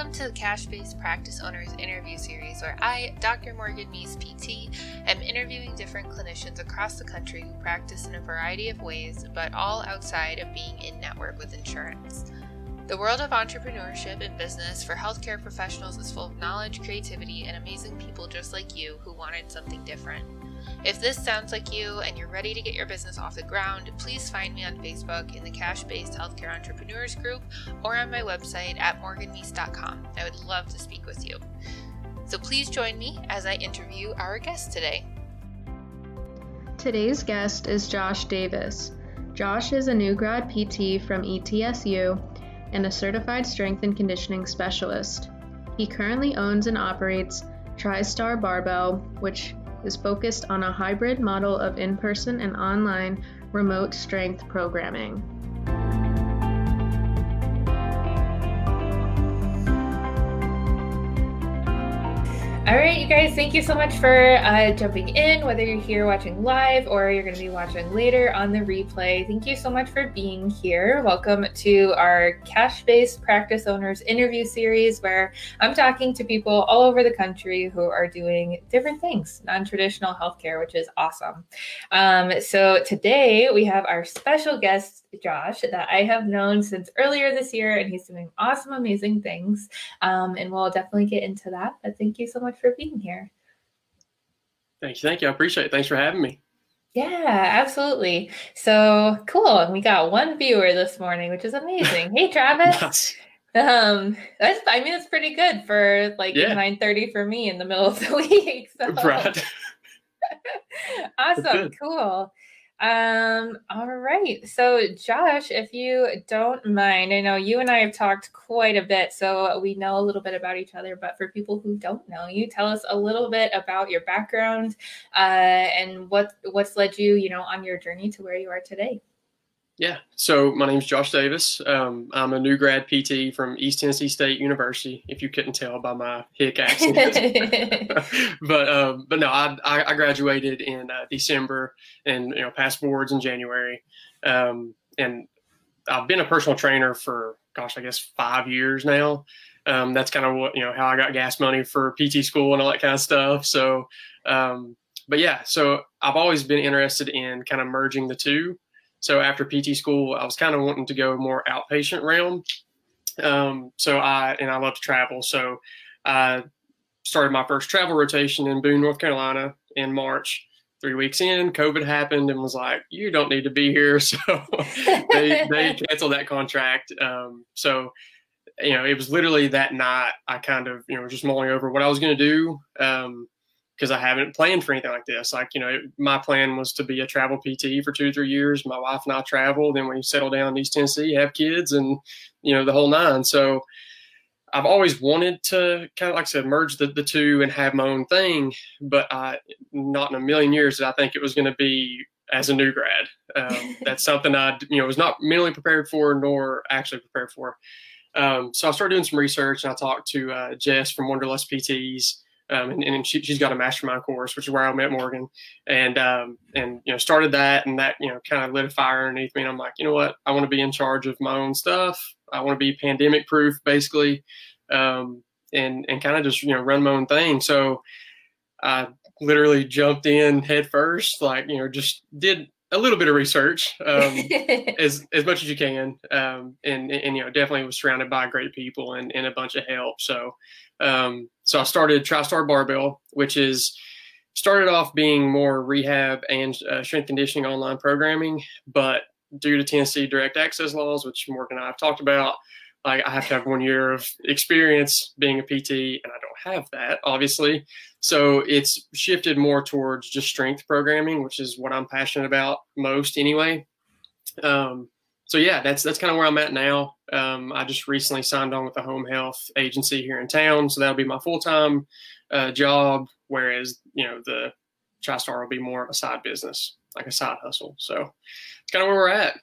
Welcome to the Cash Based Practice Owners interview series, where I, Dr. Morgan Meese, PT, am interviewing different clinicians across the country who practice in a variety of ways, but all outside of being in network with insurance. The world of entrepreneurship and business for healthcare professionals is full of knowledge, creativity, and amazing people just like you who wanted something different. If this sounds like you and you're ready to get your business off the ground, please find me on Facebook in the Cash Based Healthcare Entrepreneurs group or on my website at morganmeese.com. I would love to speak with you. So please join me as I interview our guest today. Today's guest is Josh Davis. Josh is a new grad PT from ETSU and a certified strength and conditioning specialist. He currently owns and operates TriStar Barbell, which is focused on a hybrid model of in person and online remote strength programming. All right, you guys, thank you so much for uh, jumping in, whether you're here watching live or you're going to be watching later on the replay. Thank you so much for being here. Welcome to our cash based practice owners interview series, where I'm talking to people all over the country who are doing different things, non traditional healthcare, which is awesome. Um, so today we have our special guest, Josh, that I have known since earlier this year, and he's doing awesome, amazing things. Um, and we'll definitely get into that. But thank you so much for being here. Thank you. Thank you. I appreciate it. Thanks for having me. Yeah, absolutely. So cool. And we got one viewer this morning, which is amazing. Hey, Travis. nice. Um, that's I mean, it's pretty good for like yeah. 9 30 for me in the middle of the week. So. Right. awesome. Cool. Um, all right. So, Josh, if you don't mind, I know you and I have talked quite a bit, so we know a little bit about each other. But for people who don't know you, tell us a little bit about your background uh, and what what's led you, you know, on your journey to where you are today. Yeah. So my name is Josh Davis. Um, I'm a new grad PT from East Tennessee State University. If you couldn't tell by my hick accent, but um, but no, I I graduated in uh, December and you know passed boards in January, um, and I've been a personal trainer for gosh I guess five years now. Um, that's kind of what you know how I got gas money for PT school and all that kind of stuff. So, um, but yeah, so I've always been interested in kind of merging the two. So after PT school, I was kind of wanting to go more outpatient realm. Um, so I and I love to travel. So I started my first travel rotation in Boone, North Carolina in March. Three weeks in, COVID happened and was like, "You don't need to be here." So they they canceled that contract. Um, so you know, it was literally that night. I kind of you know just mulling over what I was going to do. Um, because I haven't planned for anything like this. Like, you know, my plan was to be a travel PT for two, three years. My wife and I travel. Then we settle down in East Tennessee, have kids, and, you know, the whole nine. So I've always wanted to kind of, like I said, merge the, the two and have my own thing. But I, not in a million years did I think it was going to be as a new grad. Um, that's something I, you know, was not mentally prepared for nor actually prepared for. Um, so I started doing some research and I talked to uh, Jess from Wanderlust PTs um, and, and she, has got a mastermind course, which is where I met Morgan, and um, and you know started that, and that you know kind of lit a fire underneath me, and I'm like, you know what, I want to be in charge of my own stuff. I want to be pandemic proof, basically, um, and and kind of just you know run my own thing. So I literally jumped in head first, like you know just did a little bit of research um, as as much as you can, um, and, and you know definitely was surrounded by great people and, and a bunch of help. So um, so I started TriStar Barbell, which is started off being more rehab and uh, strength conditioning online programming, but due to Tennessee direct access laws, which Morgan and I have talked about, like I have to have one year of experience being a PT, and I don't have that, obviously. So it's shifted more towards just strength programming, which is what I'm passionate about most, anyway. Um, so yeah, that's that's kind of where I'm at now. Um, I just recently signed on with a home health agency here in town, so that'll be my full time uh, job. Whereas you know the TriStar will be more of a side business, like a side hustle. So it's kind of where we're at.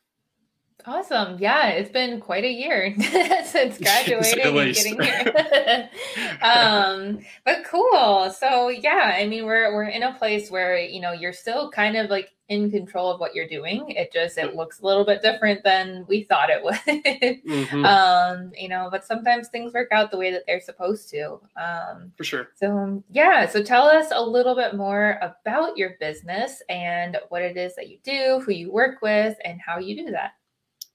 Awesome. Yeah, it's been quite a year since graduating and getting here. um, but cool. So yeah, I mean we're we're in a place where, you know, you're still kind of like in control of what you're doing. It just it looks a little bit different than we thought it would. mm-hmm. um, you know, but sometimes things work out the way that they're supposed to. Um, For sure. So yeah, so tell us a little bit more about your business and what it is that you do, who you work with, and how you do that.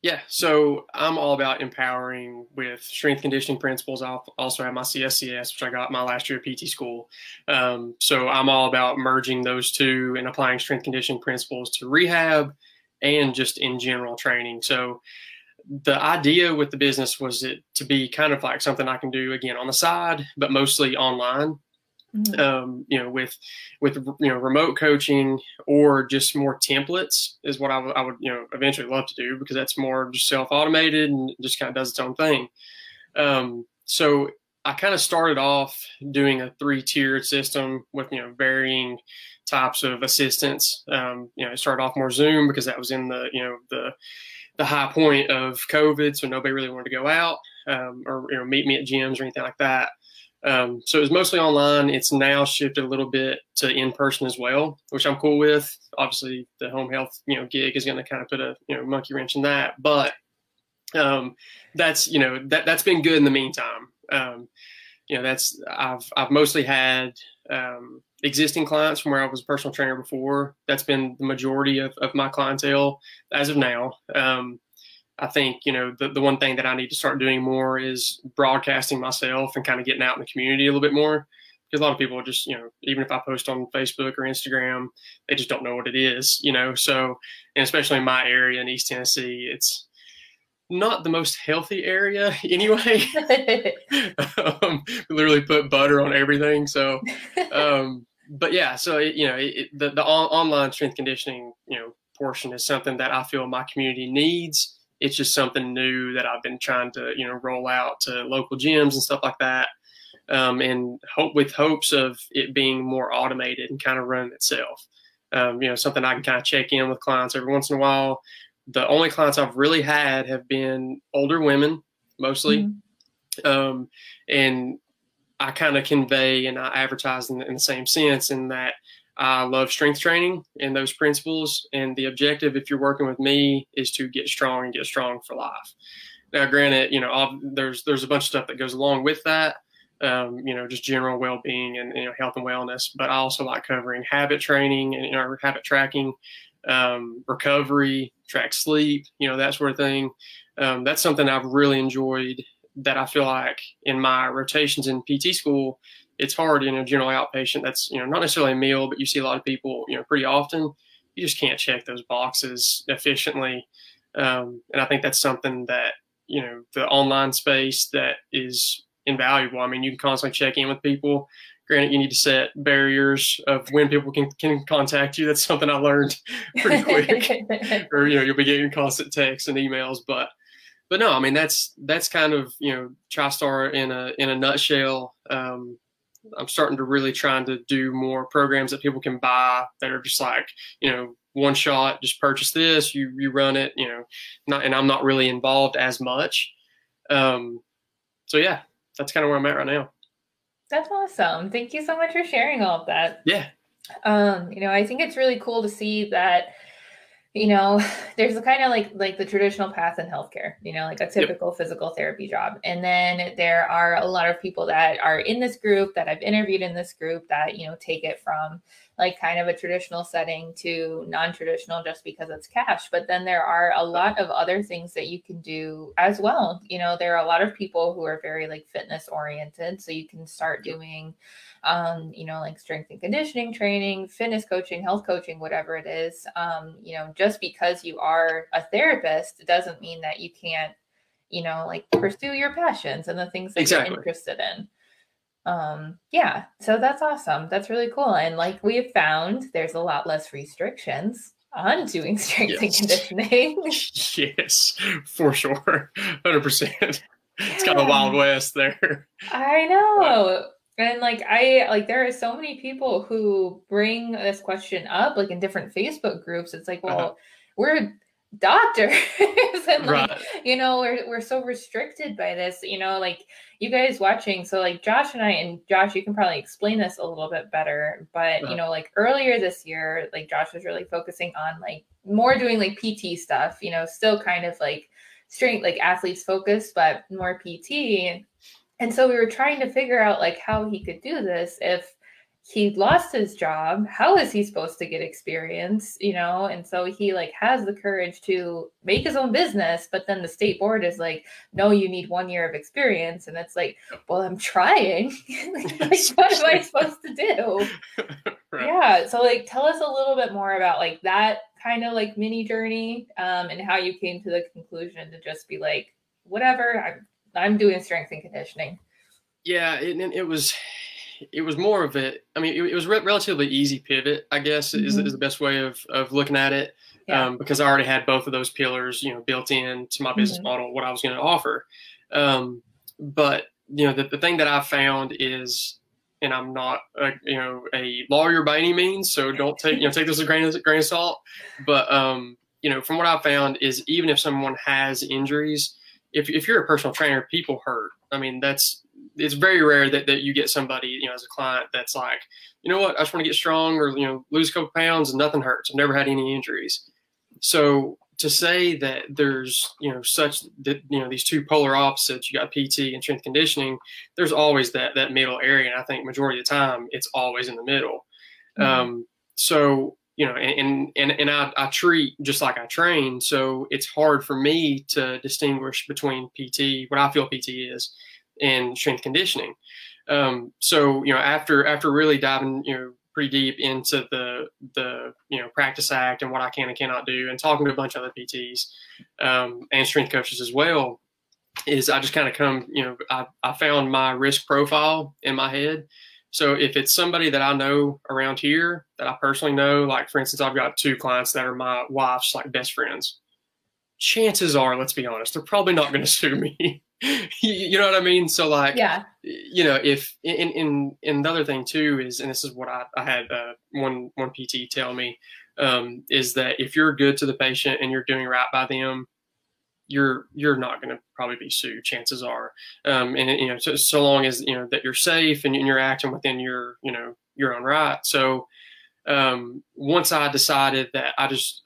Yeah, so I'm all about empowering with strength conditioning principles. I also have my CSCS, which I got my last year at PT school. Um, so I'm all about merging those two and applying strength conditioning principles to rehab and just in general training. So the idea with the business was it to be kind of like something I can do again on the side, but mostly online. Mm-hmm. Um, you know, with with you know remote coaching or just more templates is what I, w- I would you know eventually love to do because that's more just self automated and just kind of does its own thing. Um, so I kind of started off doing a three tiered system with you know varying types of assistance. Um, you know, I started off more Zoom because that was in the you know the the high point of COVID, so nobody really wanted to go out um, or you know meet me at gyms or anything like that. Um, so it was mostly online. It's now shifted a little bit to in person as well, which I'm cool with. Obviously, the home health you know gig is going to kind of put a you know monkey wrench in that, but um, that's you know that that's been good in the meantime. Um, you know that's I've I've mostly had um, existing clients from where I was a personal trainer before. That's been the majority of, of my clientele as of now. Um, I think, you know, the, the one thing that I need to start doing more is broadcasting myself and kind of getting out in the community a little bit more. Because a lot of people just, you know, even if I post on Facebook or Instagram, they just don't know what it is, you know. So, and especially in my area in East Tennessee, it's not the most healthy area anyway. um, literally put butter on everything. So, um, but yeah, so, it, you know, it, the, the online strength conditioning, you know, portion is something that I feel my community needs it's just something new that I've been trying to you know roll out to local gyms and stuff like that, um, and hope with hopes of it being more automated and kind of running itself. Um, you know, something I can kind of check in with clients every once in a while. The only clients I've really had have been older women, mostly, mm-hmm. um, and I kind of convey and I advertise in, in the same sense in that I love strength training and those principles. And the objective, if you're working with me, is to get strong and get strong for life. Now, granted, you know, I'll, there's there's a bunch of stuff that goes along with that. Um, you know, just general well-being and you know health and wellness. But I also like covering habit training and you know habit tracking, um, recovery, track sleep, you know that sort of thing. Um, that's something I've really enjoyed. That I feel like in my rotations in PT school, it's hard in a general outpatient that's you know not necessarily a meal but you see a lot of people you know pretty often you just can't check those boxes efficiently. Um, and i think that's something that you know the online space that is invaluable. I mean you can constantly check in with people. Granted you need to set barriers of when people can, can contact you. That's something i learned pretty quick. Or you know you'll be getting constant texts and emails but but no i mean that's that's kind of you know tristar in a in a nutshell. Um, I'm starting to really trying to do more programs that people can buy that are just like, you know, one shot, just purchase this, you you run it, you know, not and I'm not really involved as much. Um, so yeah, that's kind of where I'm at right now. That's awesome. Thank you so much for sharing all of that. Yeah. Um, you know, I think it's really cool to see that you know there's a kind of like like the traditional path in healthcare you know like a typical yep. physical therapy job. And then there are a lot of people that are in this group that i've interviewed in this group that you know take it from like kind of a traditional setting to non-traditional just because it's cash. But then there are a lot of other things that you can do as well. You know there are a lot of people who are very like fitness oriented so you can start doing um, you know, like strength and conditioning training, fitness coaching, health coaching, whatever it is. Um, you know, just because you are a therapist doesn't mean that you can't, you know, like pursue your passions and the things that exactly. you're interested in. Um, yeah, so that's awesome. That's really cool. And like we have found, there's a lot less restrictions on doing strength yes. and conditioning. yes, for sure. 100%. It's kind of wild west there. I know. And like I like there are so many people who bring this question up like in different Facebook groups. It's like, well, uh-huh. we're doctors and like right. you know we're, we're so restricted by this you know like you guys watching so like josh and i and josh you can probably explain this a little bit better but right. you know like earlier this year like josh was really focusing on like more doing like pt stuff you know still kind of like strength like athletes focused but more pt and so we were trying to figure out like how he could do this. If he lost his job how is he supposed to get experience you know? And so he like has the courage to make his own business but then the state board is like no you need one year of experience. And it's like well i'm trying. Like what am i supposed to do? Right. yeah. So like tell us a little bit more about like that kind of like mini journey um, and how you came to the conclusion to just be like whatever i'm i'm doing strength and conditioning yeah it, it was it was more of a, I mean, it, it was re- relatively easy pivot, I guess, mm-hmm. is, is the best way of, of looking at it. Yeah. Um, because I already had both of those pillars, you know, built in to my business mm-hmm. model, what I was going to offer. Um, but you know, the, the thing that I found is, and I'm not, a, you know, a lawyer by any means, so don't take, you know, take this with a grain of, grain of salt. But um, you know, from what I found is, even if someone has injuries, if if you're a personal trainer, people hurt. I mean, that's it's very rare that, that you get somebody, you know, as a client that's like, you know what, I just want to get strong or, you know, lose a couple pounds and nothing hurts. I've never had any injuries. So to say that there's, you know, such that, you know, these two polar opposites, you got PT and strength conditioning, there's always that, that middle area. And I think majority of the time it's always in the middle. Mm-hmm. Um, so, you know, and, and, and I, I treat just like I train. So it's hard for me to distinguish between PT, what I feel PT is, and strength conditioning. Um, so you know, after after really diving you know pretty deep into the the you know practice act and what I can and cannot do, and talking to a bunch of other PTs um, and strength coaches as well, is I just kind of come you know I, I found my risk profile in my head. So if it's somebody that I know around here that I personally know, like for instance, I've got two clients that are my wife's like best friends. Chances are, let's be honest, they're probably not going to sue me. you know what I mean? So like, yeah, you know, if in in in the other thing too is, and this is what I, I had uh, one one PT tell me, um, is that if you're good to the patient and you're doing right by them, you're you're not going to probably be sued. Chances are, um, and you know, so, so long as you know that you're safe and you're acting within your you know your own right. So um, once I decided that I just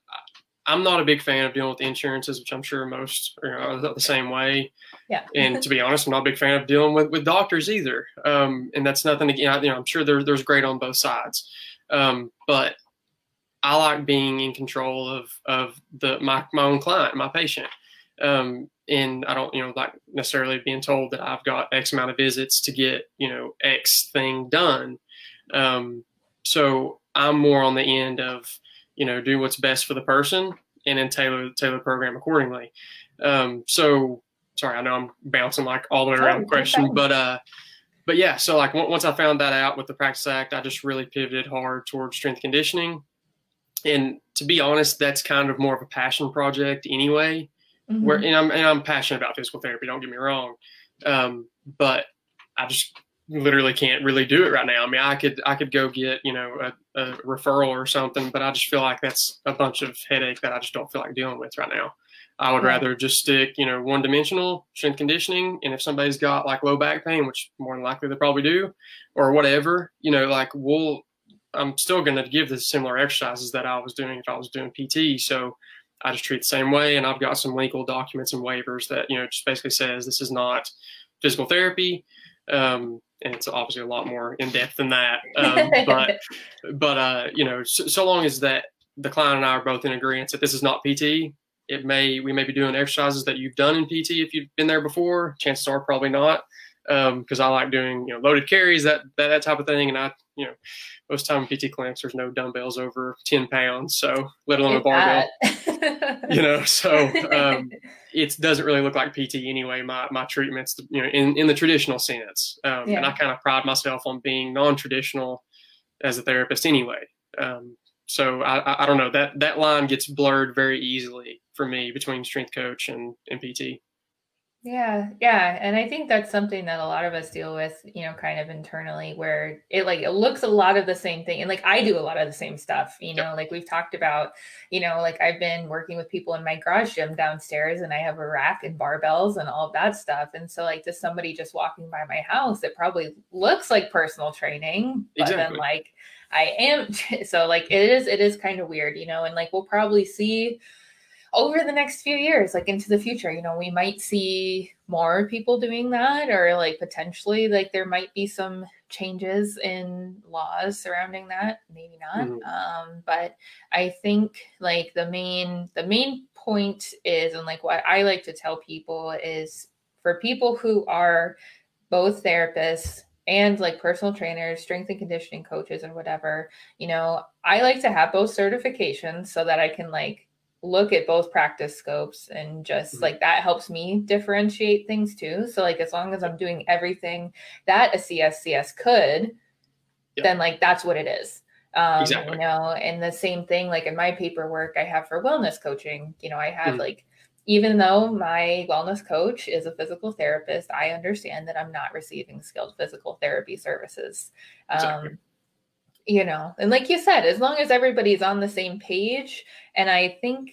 I'm not a big fan of dealing with insurances, which I'm sure most are the same way. Yeah. and to be honest, I'm not a big fan of dealing with, with doctors either. Um, and that's nothing again. You know, I'm sure there, there's great on both sides. Um, but I like being in control of of the my my own client, my patient. Um, and I don't, you know, like necessarily being told that I've got X amount of visits to get, you know, X thing done. Um, so I'm more on the end of you know, do what's best for the person and then tailor tailor the program accordingly. Um, so sorry, I know I'm bouncing like all the way around the question, but uh, but yeah, so like once I found that out with the Practice Act, I just really pivoted hard towards strength conditioning. And to be honest, that's kind of more of a passion project anyway. Mm-hmm. Where and I'm and I'm passionate about physical therapy. Don't get me wrong, um, but I just literally can't really do it right now. I mean, I could I could go get you know a, a, referral or something, but I just feel like that's a bunch of headache that I just don't feel like dealing with right now. I would rather just stick you know one dimensional strength conditioning, and if somebody's got like low back pain, which more than likely they probably do, or whatever, you know, like we'll I'm still going to give the similar exercises that I was doing if I was doing PT. So I just treat the same way, and I've got some legal documents and waivers that you know just basically says this is not physical therapy. Um, and it's obviously a lot more in depth than that. Um, but but uh, you know, so, so, long as that the client and I are both in agreement that this is not PT, it may we may be doing exercises that you've done in PT if you've been there before. Chances are probably not, Um, because um, I like doing you know loaded carries that, that that type of thing, and I you know most time in PT clinics there's no dumbbells over ten pounds, so let alone a barbell. you know, so um, it doesn't really look like PT anyway. My my treatments, you know, in in the traditional sense, um, yeah. and I kind of pride myself on being non-traditional as a therapist anyway. Um, so I, I don't know that that line gets blurred very easily for me between strength coach and, and PT. Yeah, yeah, and I think that's something that a lot of us deal with, you know, kind of internally, where it like it looks a lot of the same thing, and like I do a lot of the same stuff, you know, like we've talked about, you know, like I've been working with people in my garage gym downstairs, and I have a rack and barbells and all of that stuff, and so like to somebody just walking by my house, it probably looks like personal training, but exactly. then like I am, so like it is, it is kind of weird, you know, and like we'll probably see over the next few years, like into the future, you know, we might see more people doing that, or like potentially, like there might be some changes in laws surrounding that. Maybe not. Mm-hmm. Um, but I think like the main the main point is, and like what I like to tell people is for people who are both therapists and like personal trainers, strength and conditioning coaches, and whatever, you know, I like to have both certifications so that I can like look at both practice scopes and just mm-hmm. like that helps me differentiate things too. So like as long as I'm doing everything that a CSCS could, yep. then like that's what it is. Um, exactly. you know, and the same thing like in my paperwork I have for wellness coaching, you know, I have mm-hmm. like even though my wellness coach is a physical therapist, I understand that I'm not receiving skilled physical therapy services. Exactly. You know, and like you said, as long as everybody's on the same page, and I think,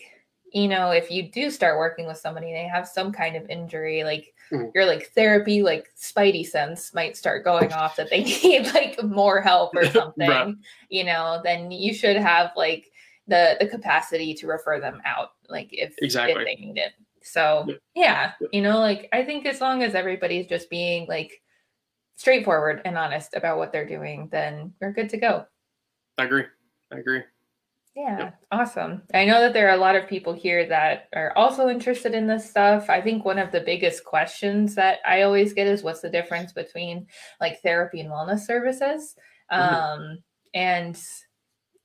you know, if you do start working with somebody, they have some kind of injury, like mm. your like therapy, like spidey sense might start going off that they need like more help or something, right. you know, then you should have like the the capacity to refer them out, like if, exactly. if they need it. So yeah, you know, like I think as long as everybody's just being like straightforward and honest about what they're doing, then we're good to go. I agree. I agree. Yeah, yep. awesome. I know that there are a lot of people here that are also interested in this stuff. I think one of the biggest questions that I always get is what's the difference between like therapy and wellness services? Mm-hmm. Um, and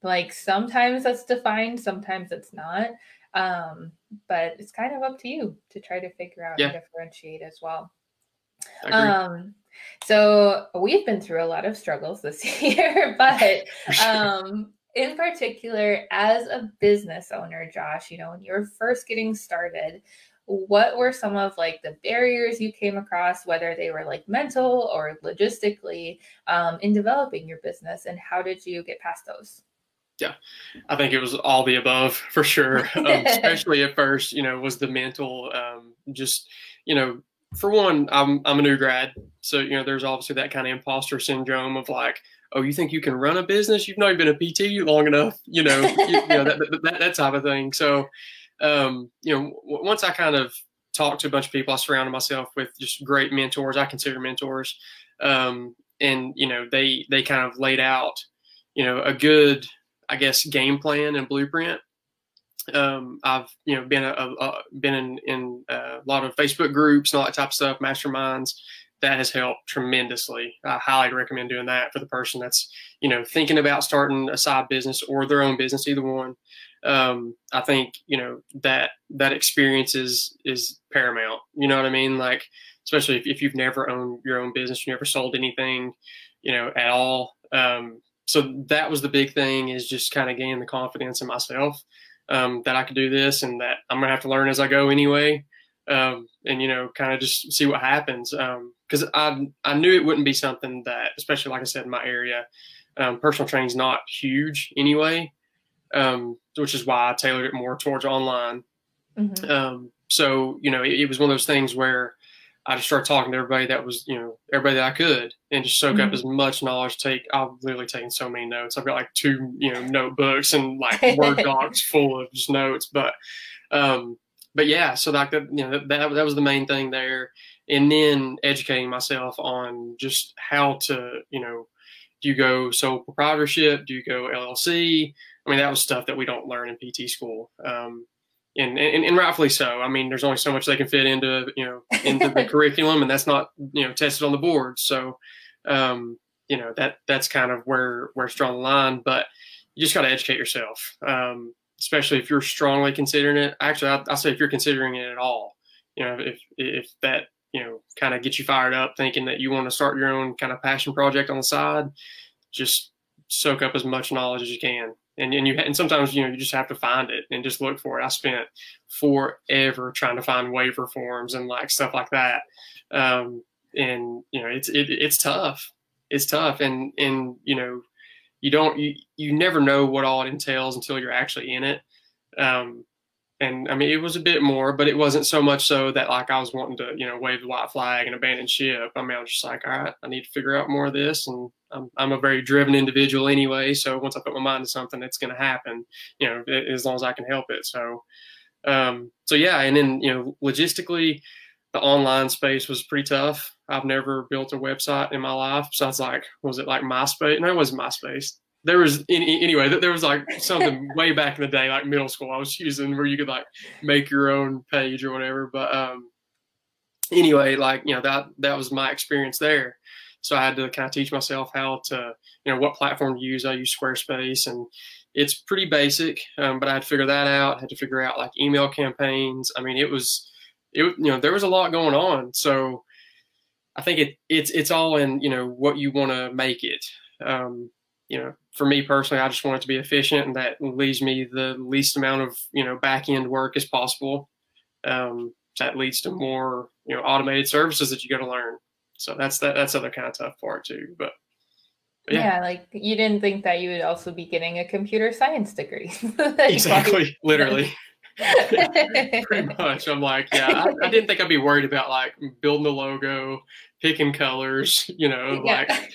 like sometimes that's defined, sometimes it's not. Um, but it's kind of up to you to try to figure out yeah. and differentiate as well. Um, so we've been through a lot of struggles this year, but um, in particular, as a business owner, Josh, you know, when you were first getting started, what were some of like the barriers you came across, whether they were like mental or logistically, um, in developing your business, and how did you get past those? Yeah, I think it was all the above for sure. Um, especially at first, you know, was the mental, um, just you know, for one, I'm I'm a new grad, so you know there's obviously that kind of imposter syndrome of like, oh, you think you can run a business? You've not even been a PT long enough, you know, you, you know that, that, that type of thing. So, um, you know, w- once I kind of talked to a bunch of people, I surrounded myself with just great mentors. I consider mentors, um, and you know they they kind of laid out, you know, a good I guess game plan and blueprint um, I've you know been a, a, been in, in a lot of Facebook groups and all that type of stuff, masterminds. That has helped tremendously. I highly recommend doing that for the person that's you know thinking about starting a side business or their own business, either one. Um, I think you know that that experience is is paramount. You know what I mean? Like especially if, if you've never owned your own business, you never sold anything, you know, at all. Um, so that was the big thing is just kind of gaining the confidence in myself um, that I could do this and that I'm gonna have to learn as I go anyway. Um, and you know, kind of just see what happens. Because um, I I knew it wouldn't be something that, especially like I said in my area, um, personal training's not huge anyway, um, which is why I tailored it more towards online. Mm-hmm. Um, so you know, it, it, was one of those things where I just started talking to everybody that was, you know, everybody that I could and just soak mm-hmm. up as much knowledge. Take, I've literally taken so many notes. I've got like two, you know, notebooks and like Word docs full of just notes. But, um, but yeah, so like that, you know, that, that was the main thing there. And then educating myself on just how to, you know, do you go sole proprietorship? Do you go LLC? I mean, that was stuff that we don't learn in PT school. Um, and, and, and rightfully so. I mean, there's only so much they can fit into you know into the curriculum, and that's not you know tested on the board. So, um, you know that that's kind of where where it's drawn the line. But you just got to educate yourself, um, especially if you're strongly considering it. Actually, I, I say if you're considering it at all, you know, if if that you know kind of gets you fired up, thinking that you want to start your own kind of passion project on the side, just soak up as much knowledge as you can and and you and sometimes you know you just have to find it and just look for it. I spent forever trying to find waiver forms and like stuff like that, um, and you know it's it, it's tough. It's tough, and and you know you don't you, you never know what all it entails until you're actually in it. Um, and I mean, it was a bit more, but it wasn't so much so that like I was wanting to, you know, wave the white flag and abandon ship. I mean, I was just like, all right, I need to figure out more of this, and I'm I'm a very driven individual anyway. So once I put my mind to something, it's going to happen, you know, as long as I can help it. So, um, so yeah, and then you know, logistically, the online space was pretty tough. I've never built a website in my life. so Besides, like, was it like MySpace? No, it wasn't MySpace there was anyway there was like something way back in the day like middle school i was using where you could like make your own page or whatever but um anyway like you know that that was my experience there. So i had to kind of teach myself how to you know what platform to use. I use squarespace and it's pretty basic um, but i had to figure that out I had to figure out like email campaigns. I mean it was it you know there was a lot going on. So i think it it's it's all in you know what you want to make it um, you know, for me personally, I just want it to be efficient and that leaves me the least amount of, you know, back end work as possible. Um, that leads to more, you know, automated services that you got to learn. So that's that, that's other kind of tough part too. But, but yeah. yeah. like you didn't think that you would also be getting a computer science degree. exactly. Literally. Pretty much. I'm like, yeah, I, I, didn't think I'd be worried about like building the logo, picking colors, you know, yeah. like,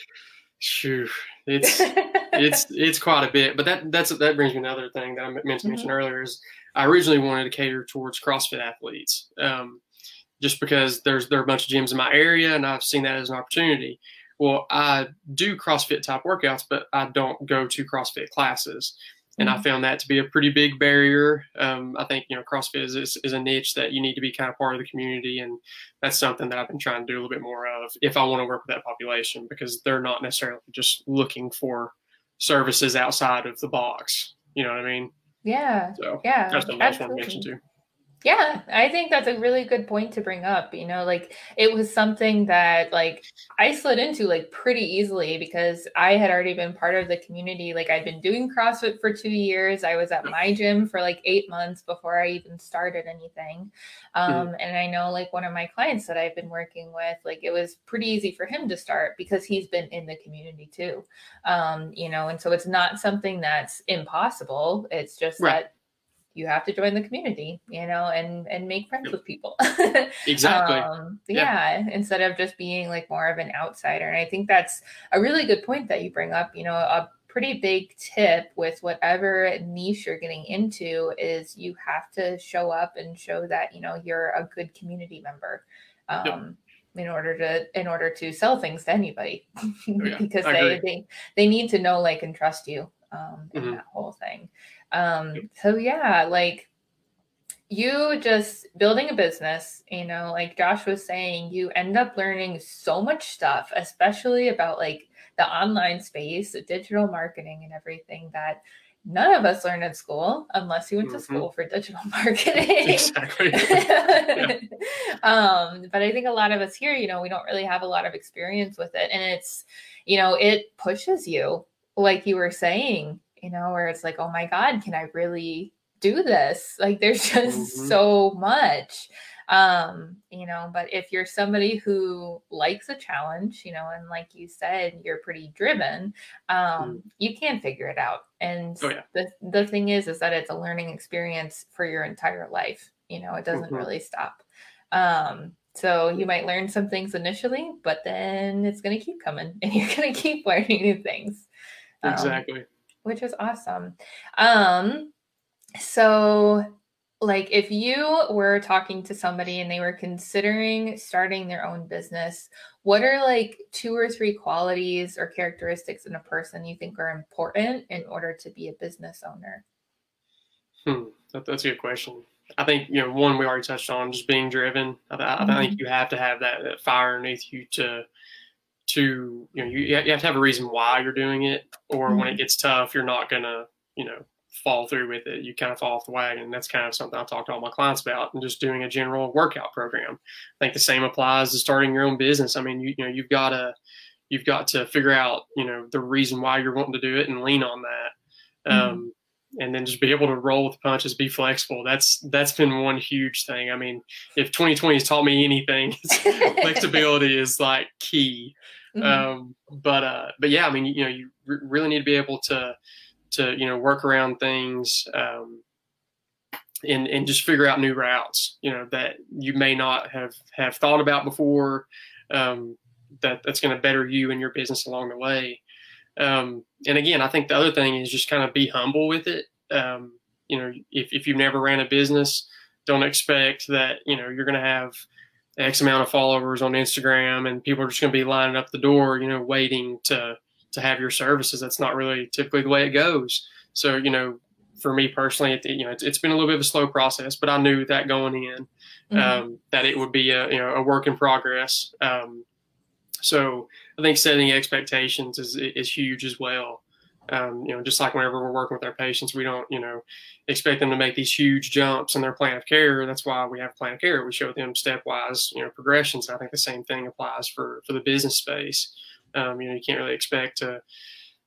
shoo, it's it's it's quite a bit. But that that's that brings me another thing that I meant to mention mm-hmm. earlier is I originally wanted to cater towards CrossFit athletes, um, just because there's there are a bunch of gyms in my area, and I've seen that as an opportunity. Well, I do CrossFit type workouts, but I don't go to CrossFit classes and I mm-hmm. found that to be a pretty big barrier. Um, I think you know CrossFit is, is, is a niche that you need to be kind of part of the community, and that's something that I've been trying to do a little bit more of if I want to work with that population because they're not necessarily just looking for services outside of the box. You know what I mean? Yeah. So yeah, that's the last one to mention too. Yeah, I think that's a really good point to bring up. You know, like it was something that like I slid into like pretty easily because I had already been part of the community. Like I'd been doing CrossFit for two years. I was at my gym for like eight months before I even started anything. Um, mm. And I know like one of my clients that I've been working with, like it was pretty easy for him to start because he's been in the community too. Um, you know, and so it's not something that's impossible. It's just right. that you have to join the community, you know, and and make friends with people. exactly. Um, yeah. yeah. Instead of just being like more of an outsider. And I think that's a really good point that you bring up. You know, a pretty big tip with whatever niche you're getting into is you have to show up and show that you know you're a good community member. Um, yep in order to in order to sell things to anybody oh, yeah. because they, they they need to know like and trust you um in mm-hmm. that whole thing um, so yeah, like you just building a business, you know, like Josh was saying, you end up learning so much stuff, especially about like the online space, the digital marketing and everything that none of us learned in school unless you went mm-hmm. to school for digital marketing. Exactly. yeah. um, but I think a lot of us here, you know, we don't really have a lot of experience with it. And it's, you know, it pushes you, like you were saying, you know, where it's like, oh my God, can I really do this? Like there's just mm-hmm. so much. Um, you know, but if you're somebody who likes a challenge, you know, and like you said, you're pretty driven, um, mm. you can figure it out. And oh, yeah. the the thing is is that it's a learning experience for your entire life. You know, it doesn't mm-hmm. really stop. Um, so you might learn some things initially, but then it's going to keep coming and you're going to keep learning new things. Um, exactly which is awesome. Um, so like if you were talking to somebody and they were considering starting their own business, what are like two or three qualities or characteristics in a person you think are important in order to be a business owner? Hmm, that, that's a good question. I think you know one we already touched on, just being driven. I, mm-hmm. I think you have to have that, that fire underneath you to to you know you, you have to have a reason why you're doing it or mm-hmm. when it mm-hmm. gets tough you're not gonna you know fall through with it. You kind of fall off the wagon. That's kind of something i talk to all my clients about and just doing a general workout program. I think the same applies to starting your own business. I mean you, you know you've got to you've got to figure out you know the reason why you're wanting to do it and lean on that. Um, mm-hmm and then just be able to roll with the punches, be flexible. That's that's been one huge thing. I mean, if 2020 has taught me anything, flexibility is like key. Mm-hmm. Um, but uh, but yeah, I mean, you know, you r- really need to be able to to you know work around things. Um, and, and just figure out new routes, you know, that you may not have, have thought about before, um, that that's going to better you and your business along the way. Um, and again, I think the other thing is just kind of be humble with it. Um, you know, if, if you've never ran a business, don't expect that, you know, you're going to have X amount of followers on Instagram and people are just going to be lining up the door, you know, waiting to, to have your services. That's not really typically the way it goes. So, you know, for me personally, it, you know, it's, it's been a little bit of a slow process, but I knew that going in, mm-hmm. um, that it would be a, you know, a work in progress. Um, so I think setting expectations is is huge as well. Um, you know, just like whenever we're working with our patients, we don't, you know, expect them to make these huge jumps in their plan of care. That's why we have plan of care. We show them stepwise, you know, progressions. I think the same thing applies for for the business space. Um, you know, you can't really expect to,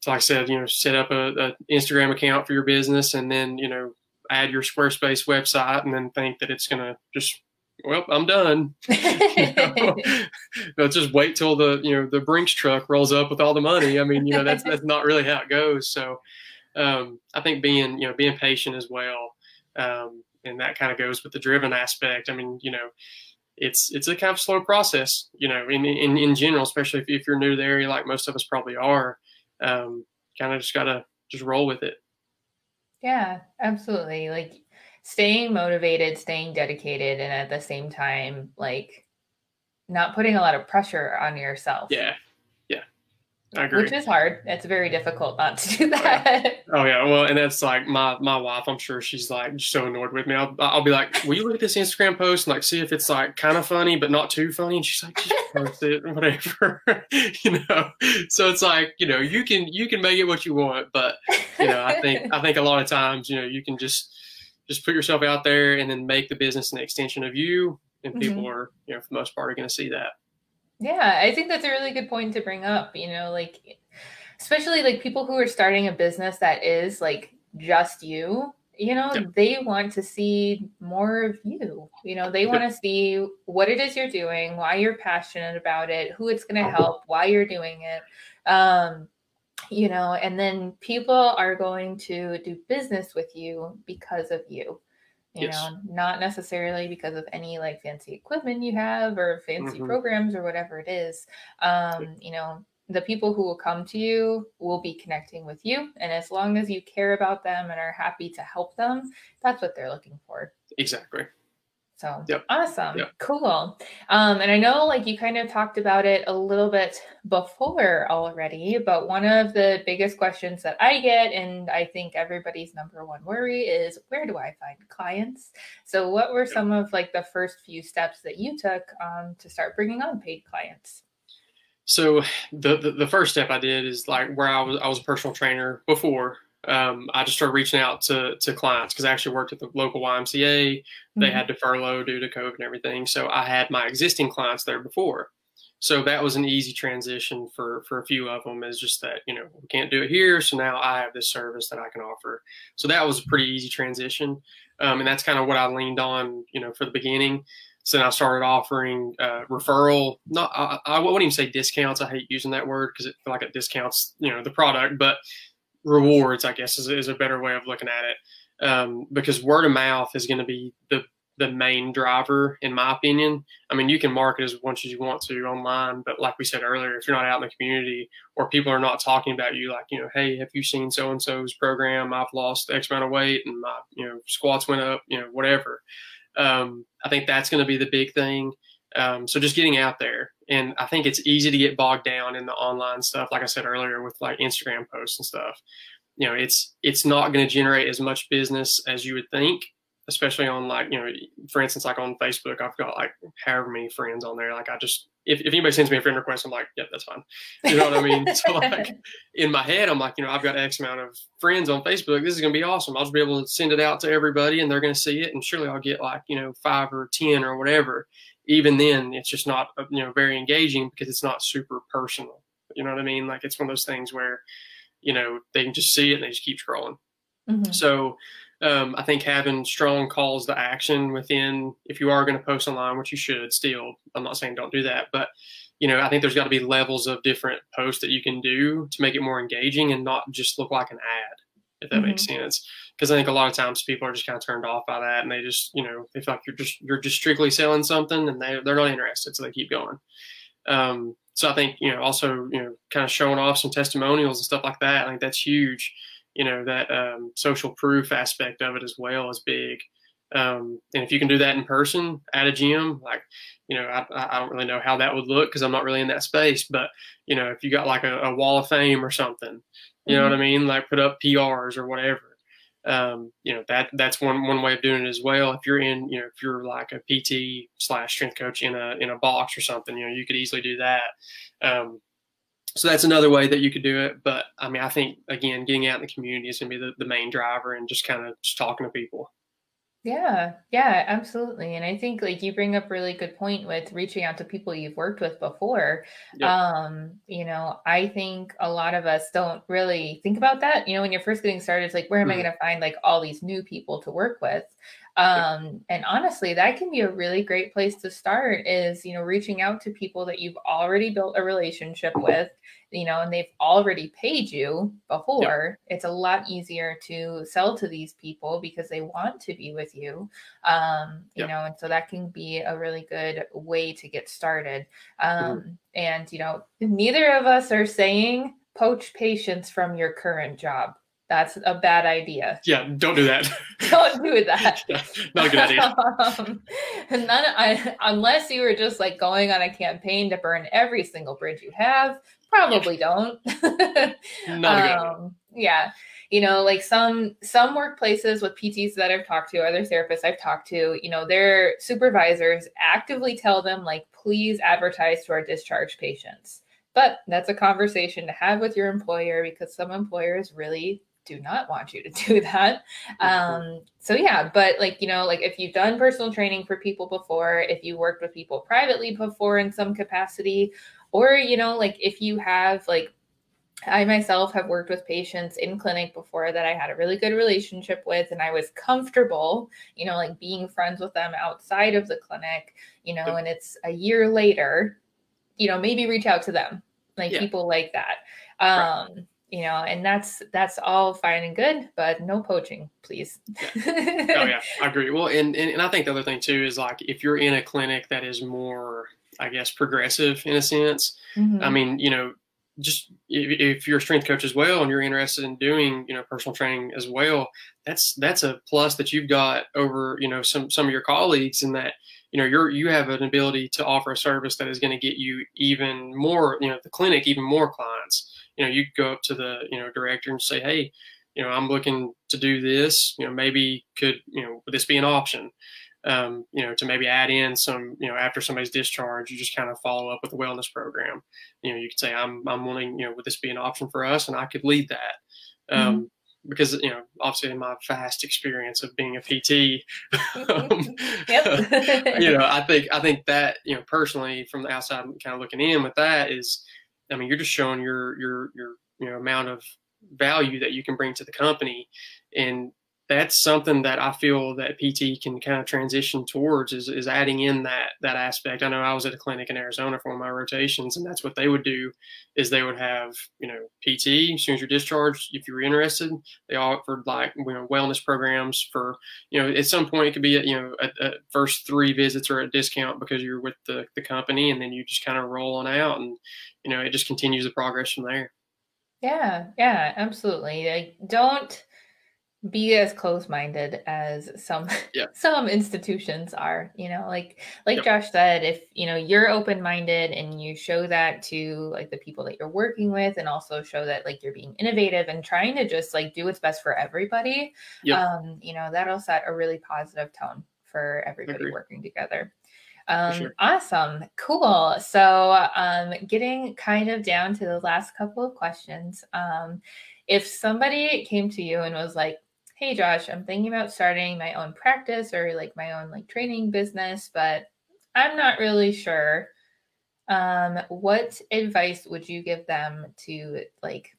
to, like I said, you know, set up a, a Instagram account for your business and then, you know, add your Squarespace website and then think that it's going to just well, I'm done. you know, just wait till the you know the Brinks truck rolls up with all the money. I mean, you know, that's that's not really how it goes. So, um, I think being you know being patient as well, um, and that kind of goes with the driven aspect. I mean, you know, it's it's a kind of slow process. You know, in in in general, especially if, if you're new to the area, like most of us probably are. Um, kind of just gotta just roll with it. Yeah, absolutely. Like staying motivated, staying dedicated, and at the same time, like not putting a lot of pressure on yourself. Yeah. Yeah. I agree. Which is hard. It's very difficult not to do oh, that. Oh yeah. Well, and that's like my my wife. I'm sure she's like so annoyed with me. I'll, I'll be like, "Will you look at this Instagram post and like see if it's like kind of funny but not too funny?" And she's like, "Just post it, whatever." you know. So it's like you know you can you can make it what you want, but you know I think I think a lot of times you know you can just just put yourself out there and then make the business an extension of you and mm-hmm. people are you know for the most part are going to see that yeah i think that's a really good point to bring up you know like especially like people who are starting a business that is like just you you know yep. they want to see more of you you know they want to see what it is you're doing why you're passionate about it who it's going to help why you're doing it um you know, and then people are going to do business with you because of you. You yes. know, not necessarily because of any like fancy equipment you have or fancy mm-hmm. programs or whatever it is. Um, you know, the people who will come to you will be connecting with you. And as long as you care about them and are happy to help them, that's what they're looking for. Exactly. So yep. awesome. Yep. Cool. Um, and I know like you kind of talked about it a little bit before already, but one of the biggest questions that I get, and I think everybody's number one worry is where do I find clients? So what were some of like the first few steps that you took um, to start bringing on paid clients? So the, the, the first step I did is like where I was I was a personal trainer before um, I just started reaching out to to clients because I actually worked at the local YMCA. They mm-hmm. had to furlough due to COVID and everything, so I had my existing clients there before. So that was an easy transition for for a few of them. Is just that you know we can't do it here, so now I have this service that I can offer. So that was a pretty easy transition, um, and that's kind of what I leaned on, you know, for the beginning. So then I started offering uh, referral. Not I, I wouldn't even say discounts. I hate using that word because it feel like it discounts you know the product, but rewards, I guess, is, is a better way of looking at it. Um, because word of mouth is going to be the the main driver, in my opinion. I mean, you can market as much as you want to online, but like we said earlier, if you're not out in the community or people are not talking about you, like you know, hey, have you seen so and so's program? I've lost X amount of weight and my you know squats went up, you know, whatever. Um, I think that's going to be the big thing. Um, so just getting out there, and I think it's easy to get bogged down in the online stuff. Like I said earlier, with like Instagram posts and stuff. You know, it's it's not going to generate as much business as you would think, especially on like you know, for instance, like on Facebook, I've got like however many friends on there. Like I just if, if anybody sends me a friend request, I'm like, yep, that's fine. You know what I mean? so like in my head, I'm like, you know, I've got X amount of friends on Facebook. This is gonna be awesome. I'll just be able to send it out to everybody, and they're gonna see it, and surely I'll get like you know five or ten or whatever even then it's just not uh, you know very engaging because it's not super personal you know what i mean like it's one of those things where you know they can just see it and they just keep scrolling Mm-hmm. So um, I think having strong calls to action within, if you are going to post online, which you should still, I'm not saying don't do that, but you know, I think there's got to be levels of different posts that you can do to make it more engaging and not just look like an ad, if that mm-hmm. makes sense. Because I think a lot of times people are just kind of turned off by that, and they just, you know, they feel like you're just you're just strictly selling something, and they they're not interested, so they keep going. Um, so I think you know also you know kind of showing off some testimonials and stuff like that. I think that's huge. You know that um, social proof aspect of it as well is big. Um, and if you can do that in person at a gym, like you know, I, I don't really know how that would look because I'm not really in that space. But you know, if you got like a, a wall of fame or something, you mm-hmm. know what I mean, like put up PRs or whatever. Um, you know that that's one one way of doing it as well. If you're in, you know, if you're like a PT slash strength coach in a in a box or something, you know, you could easily do that. Um, so that's another way that you could do it. But I mean, I think again, getting out in the community is going to be the, the main driver, and just kind of just talking to people. Yeah, yeah, absolutely. And I think like you bring up really good point with reaching out to people you've worked with before. Yep. Um, you know, I think a lot of us don't really think about that. You know, when you're first getting started, it's like, where am mm-hmm. I going to find like all these new people to work with? Um, and honestly, that can be a really great place to start is, you know, reaching out to people that you've already built a relationship with, you know, and they've already paid you before. It's a lot easier to sell to these people because they want to be with you. Um, you know, and so that can be a really good way to get started. Um, mm-hmm. and, you know, neither of us are saying poach patients from your current job that's a bad idea. Yeah, don't do that. don't do that. yeah, not a good idea. um, none, I, unless you were just like going on a campaign to burn every single bridge you have, probably don't. not um, Yeah, you know, like some some workplaces with PTs that I've talked to, other therapists I've talked to, you know, their supervisors actively tell them like, please advertise to our discharge patients. But that's a conversation to have with your employer because some employers really do not want you to do that. Um, so yeah, but like, you know, like if you've done personal training for people before, if you worked with people privately before in some capacity, or, you know, like if you have like I myself have worked with patients in clinic before that I had a really good relationship with, and I was comfortable, you know, like being friends with them outside of the clinic, you know, and it's a year later, you know, maybe reach out to them, like yeah. people like that. Um, right you know and that's that's all fine and good but no poaching please yeah. oh yeah i agree well and, and, and i think the other thing too is like if you're in a clinic that is more i guess progressive in a sense mm-hmm. i mean you know just if, if, you're a strength coach as well and you're interested in doing you know personal training as well that's that's a plus that you've got over you know some some of your colleagues in that you know you're you have an ability to offer a service that is going to get you even more you know the clinic even more clients you know, you go up to the, you know, director and say, Hey, you know, I'm looking to do this, you know, maybe could, you know, would this be an option? Um, you know, to maybe add in some, you know, after somebody's discharge, you just kind of follow up with a wellness program. You know, you could say, I'm, I'm wanting, you know, would this be an option for us? And I could lead that. Um, mm-hmm because you know obviously in my vast experience of being a PT, um, you know I think I think that you know personally from the outside kind of looking in with that is I mean, you're just showing your your your you know amount of value that you can bring to the company, and that's something that I feel that PT can kind of transition towards is, is adding in that that aspect. I know I was at a clinic in Arizona for my rotations, and that's what they would do is they would have you know PT as soon as you're discharged. If you were interested, they offered like you know wellness programs for you know at some point it could be you know a, a first three visits are a discount because you're with the the company, and then you just kind of roll on out, and you know it just continues the progress from there. Yeah, yeah, absolutely. I don't be as close-minded as some yeah. some institutions are you know like like yep. josh said if you know you're open-minded and you show that to like the people that you're working with and also show that like you're being innovative and trying to just like do what's best for everybody yep. um you know that'll set a really positive tone for everybody working together um, sure. Awesome. Cool. So, um, getting kind of down to the last couple of questions. Um, if somebody came to you and was like, hey josh i'm thinking about starting my own practice or like my own like training business but i'm not really sure um what advice would you give them to like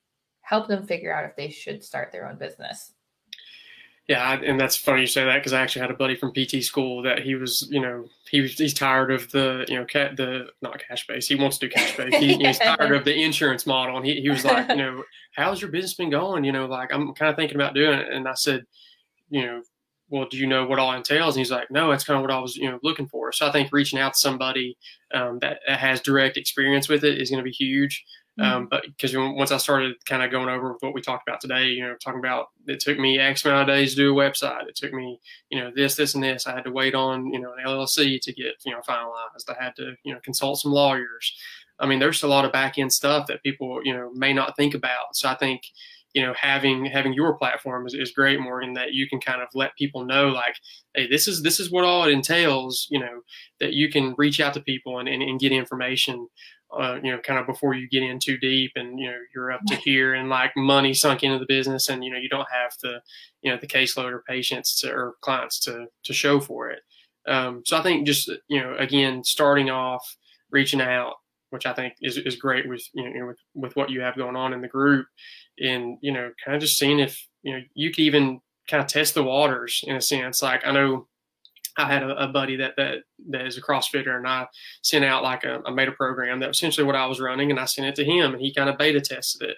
help them figure out if they should start their own business Yeah, and that's funny you say that because I actually had a buddy from PT school that he was, you know, he was he's tired of the, you know, the not cash base. He wants to do cash base. He, he's tired of the insurance model, and he he was like, you know, how's your business been going? You know, like I'm kind of thinking about doing it, and I said, you know, well, do you know what all entails? And he's like, no, that's kind of what I was, you know, looking for. So I think reaching out to somebody um, that has direct experience with it is going to be huge. Mm-hmm. Um, but because once I started kind of going over what we talked about today, you know, talking about it took me X amount of days to do a website. It took me, you know, this, this, and this. I had to wait on, you know, an LLC to get, you know, finalized. I had to, you know, consult some lawyers. I mean, there's a lot of back end stuff that people, you know, may not think about. So I think, you know, having having your platform is, is great, Morgan, that you can kind of let people know, like, hey, this is this is what all it entails. You know, that you can reach out to people and, and, and get information uh, you know, kind of before you get in too deep and, you know, you're up to here and like money sunk into the business and, you know, you don't have the, you know, the caseload or patients to, or clients to, to show for it. Um, so I think just, you know, again, starting off, reaching out, which I think is, is great with, you know, with, with what you have going on in the group and, you know, kind of just seeing if, you know, you could even kind of test the waters in a sense. Like I know I had a, a, buddy that, that that is a CrossFitter, and I sent out like a, I made a program that was essentially what I was running, and I sent it to him, and he kind of beta tested it.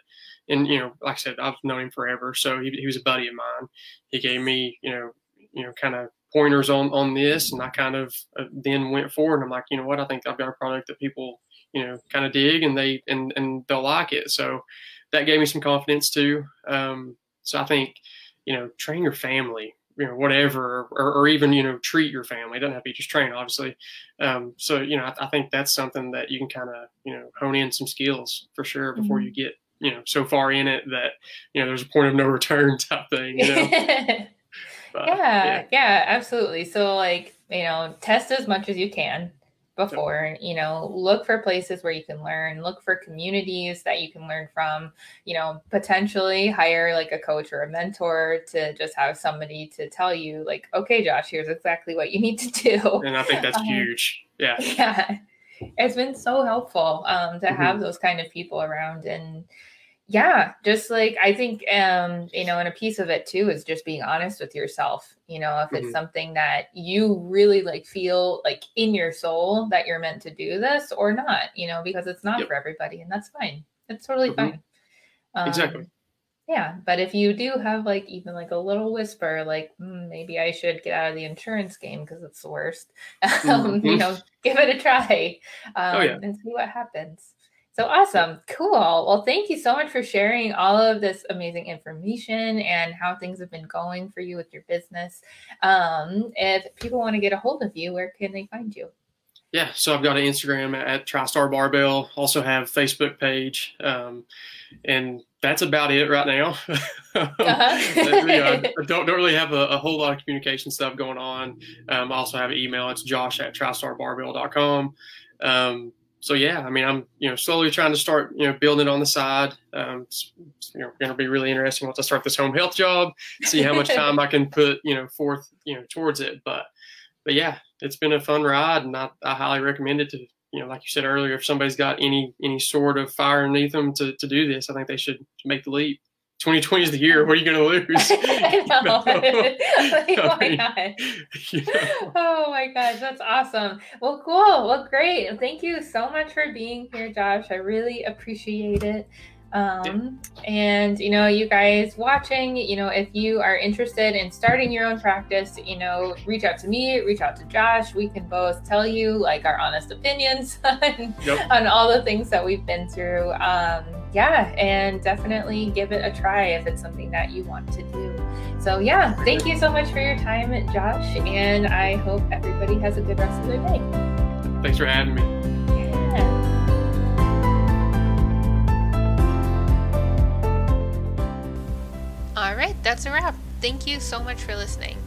And you know, like I said, I've known him forever, so he, he was a buddy of mine. He gave me, you know, you know, kind of pointers on on this, and I kind of uh, then went forward. And I'm like, you know what, I think I've got a product that people, you know, kind of dig, and they and and they'll like it. So that gave me some confidence too. Um, so I think, you know, train your family you know whatever or, or, even you know treat your family. It doesn't have to be just train obviously. Um, so you know I, I, think that's something that you can kind of you know hone in some skills for sure before mm-hmm. you get you know so far in it that you know there's a point of no return type thing you know? But, yeah, yeah. yeah absolutely. So like you know test as much as you can before you know look for places where you can learn look for communities that you can learn from you know potentially hire like a coach or a mentor to just have somebody to tell you like okay josh here's exactly what you need to do. And i think that's um, huge. Yeah. yeah. It's been so helpful um, to mm-hmm. have those kind of people around and yeah just like i think um you know and a piece of it too is just being honest with yourself you know if it's mm-hmm. something that you really like feel like in your soul that you're meant to do this or not you know because it's not yep. for everybody and that's fine it's totally mm-hmm. fine um, exactly yeah but if you do have like even like a little whisper like mm, maybe i should get out of the insurance game because it's the worst um, mm-hmm. you know give it a try um, oh, yeah. and see what happens so awesome. Cool. Well, thank you so much for sharing all of this amazing information and how things have been going for you with your business. Um, if people want to get a hold of you, where can they find you? Yeah, so I've got an Instagram at TriStar Barbell. Also have Facebook page, um, and that's about it right now. uh-huh. I don't, don't really have a, a, whole lot of communication stuff going on. Um, I also have an email. It's josh at tristar Um, so yeah, I mean, I'm you know slowly trying to start you know building on the side. Um, it's, you know, going to be really interesting once I start this home health job, see how much time I can put you know forth you know towards it. But but yeah, it's been a fun ride, and I, I highly recommend it to you know like you said earlier, if somebody's got any any sort of fire underneath them to to do this, I think they should make the leap. 2020 is the year. What are you going to lose? Oh my gosh, that's awesome. Well, cool. Well, great. Thank you so much for being here, Josh. I really appreciate it. Um, and you know, you guys watching, you know, if you are interested in starting your own practice, you know, reach out to me, reach out to Josh. We can both tell you like our honest opinions on, yep. on all the things that we've been through. Um, yeah, and definitely give it a try if it's something that you want to do. So yeah, thank you so much for your time, Josh, and I hope everybody has a good rest of their day. Thanks for having me. That's a wrap. Thank you so much for listening.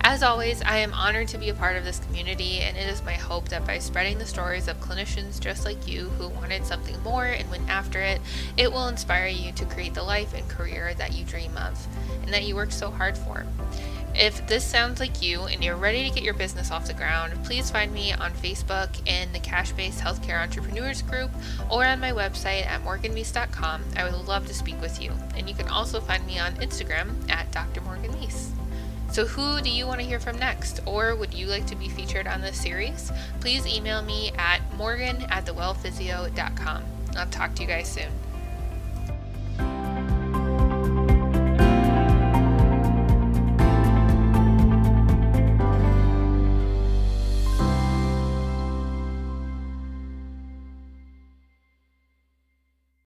As always, I am honored to be a part of this community, and it is my hope that by spreading the stories of clinicians just like you who wanted something more and went after it, it will inspire you to create the life and career that you dream of and that you work so hard for. If this sounds like you and you're ready to get your business off the ground, please find me on Facebook in the Cash Based Healthcare Entrepreneurs group or on my website at morganmeese.com. I would love to speak with you. And you can also find me on Instagram at Dr. Morgan Meese. So, who do you want to hear from next? Or would you like to be featured on this series? Please email me at morgan at thewellphysio.com. I'll talk to you guys soon.